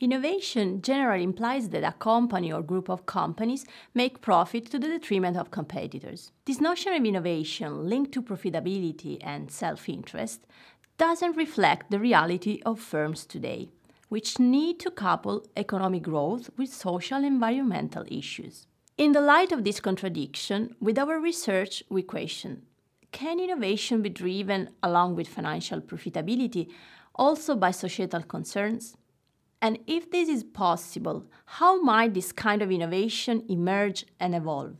Innovation generally implies that a company or group of companies make profit to the detriment of competitors. This notion of innovation linked to profitability and self interest doesn't reflect the reality of firms today, which need to couple economic growth with social and environmental issues. In the light of this contradiction, with our research, we question can innovation be driven along with financial profitability also by societal concerns? And if this is possible, how might this kind of innovation emerge and evolve?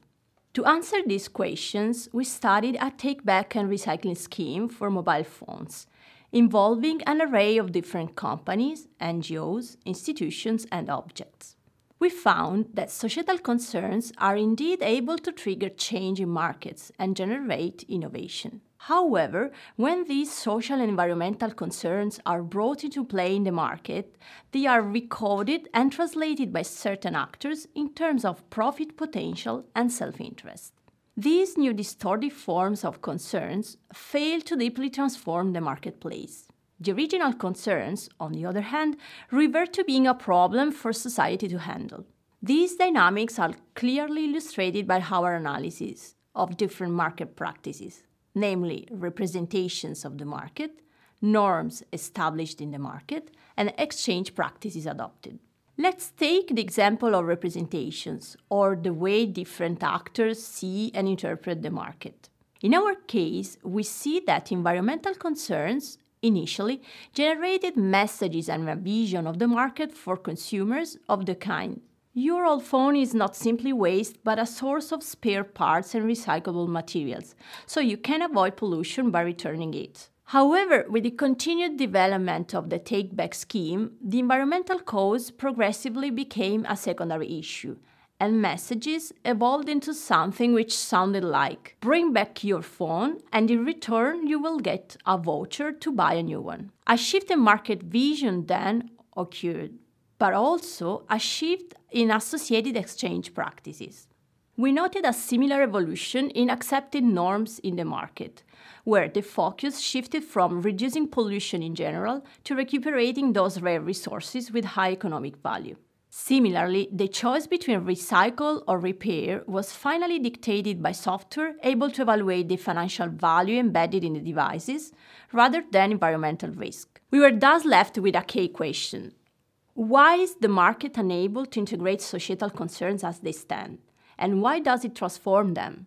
To answer these questions, we studied a take back and recycling scheme for mobile phones, involving an array of different companies, NGOs, institutions, and objects. We found that societal concerns are indeed able to trigger change in markets and generate innovation. However, when these social and environmental concerns are brought into play in the market, they are recorded and translated by certain actors in terms of profit potential and self interest. These new distorted forms of concerns fail to deeply transform the marketplace. The original concerns, on the other hand, revert to being a problem for society to handle. These dynamics are clearly illustrated by our analysis of different market practices namely representations of the market, norms established in the market, and exchange practices adopted. Let's take the example of representations, or the way different actors see and interpret the market. In our case, we see that environmental concerns initially generated messages and a vision of the market for consumers of the kind your old phone is not simply waste, but a source of spare parts and recyclable materials, so you can avoid pollution by returning it. However, with the continued development of the take back scheme, the environmental cause progressively became a secondary issue, and messages evolved into something which sounded like bring back your phone, and in return, you will get a voucher to buy a new one. A shift in market vision then occurred but also a shift in associated exchange practices. We noted a similar evolution in accepted norms in the market, where the focus shifted from reducing pollution in general to recuperating those rare resources with high economic value. Similarly, the choice between recycle or repair was finally dictated by software able to evaluate the financial value embedded in the devices rather than environmental risk. We were thus left with a key question why is the market unable to integrate societal concerns as they stand? And why does it transform them?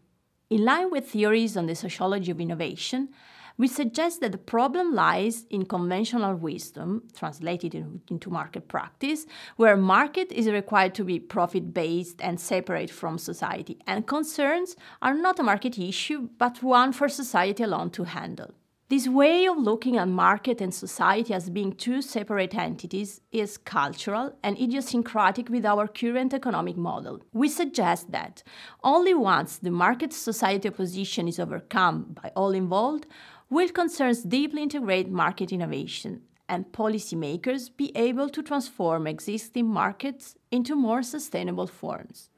In line with theories on the sociology of innovation, we suggest that the problem lies in conventional wisdom, translated into market practice, where market is required to be profit based and separate from society, and concerns are not a market issue, but one for society alone to handle. This way of looking at market and society as being two separate entities is cultural and idiosyncratic with our current economic model. We suggest that only once the market society opposition is overcome by all involved will concerns deeply integrate market innovation and policymakers be able to transform existing markets into more sustainable forms.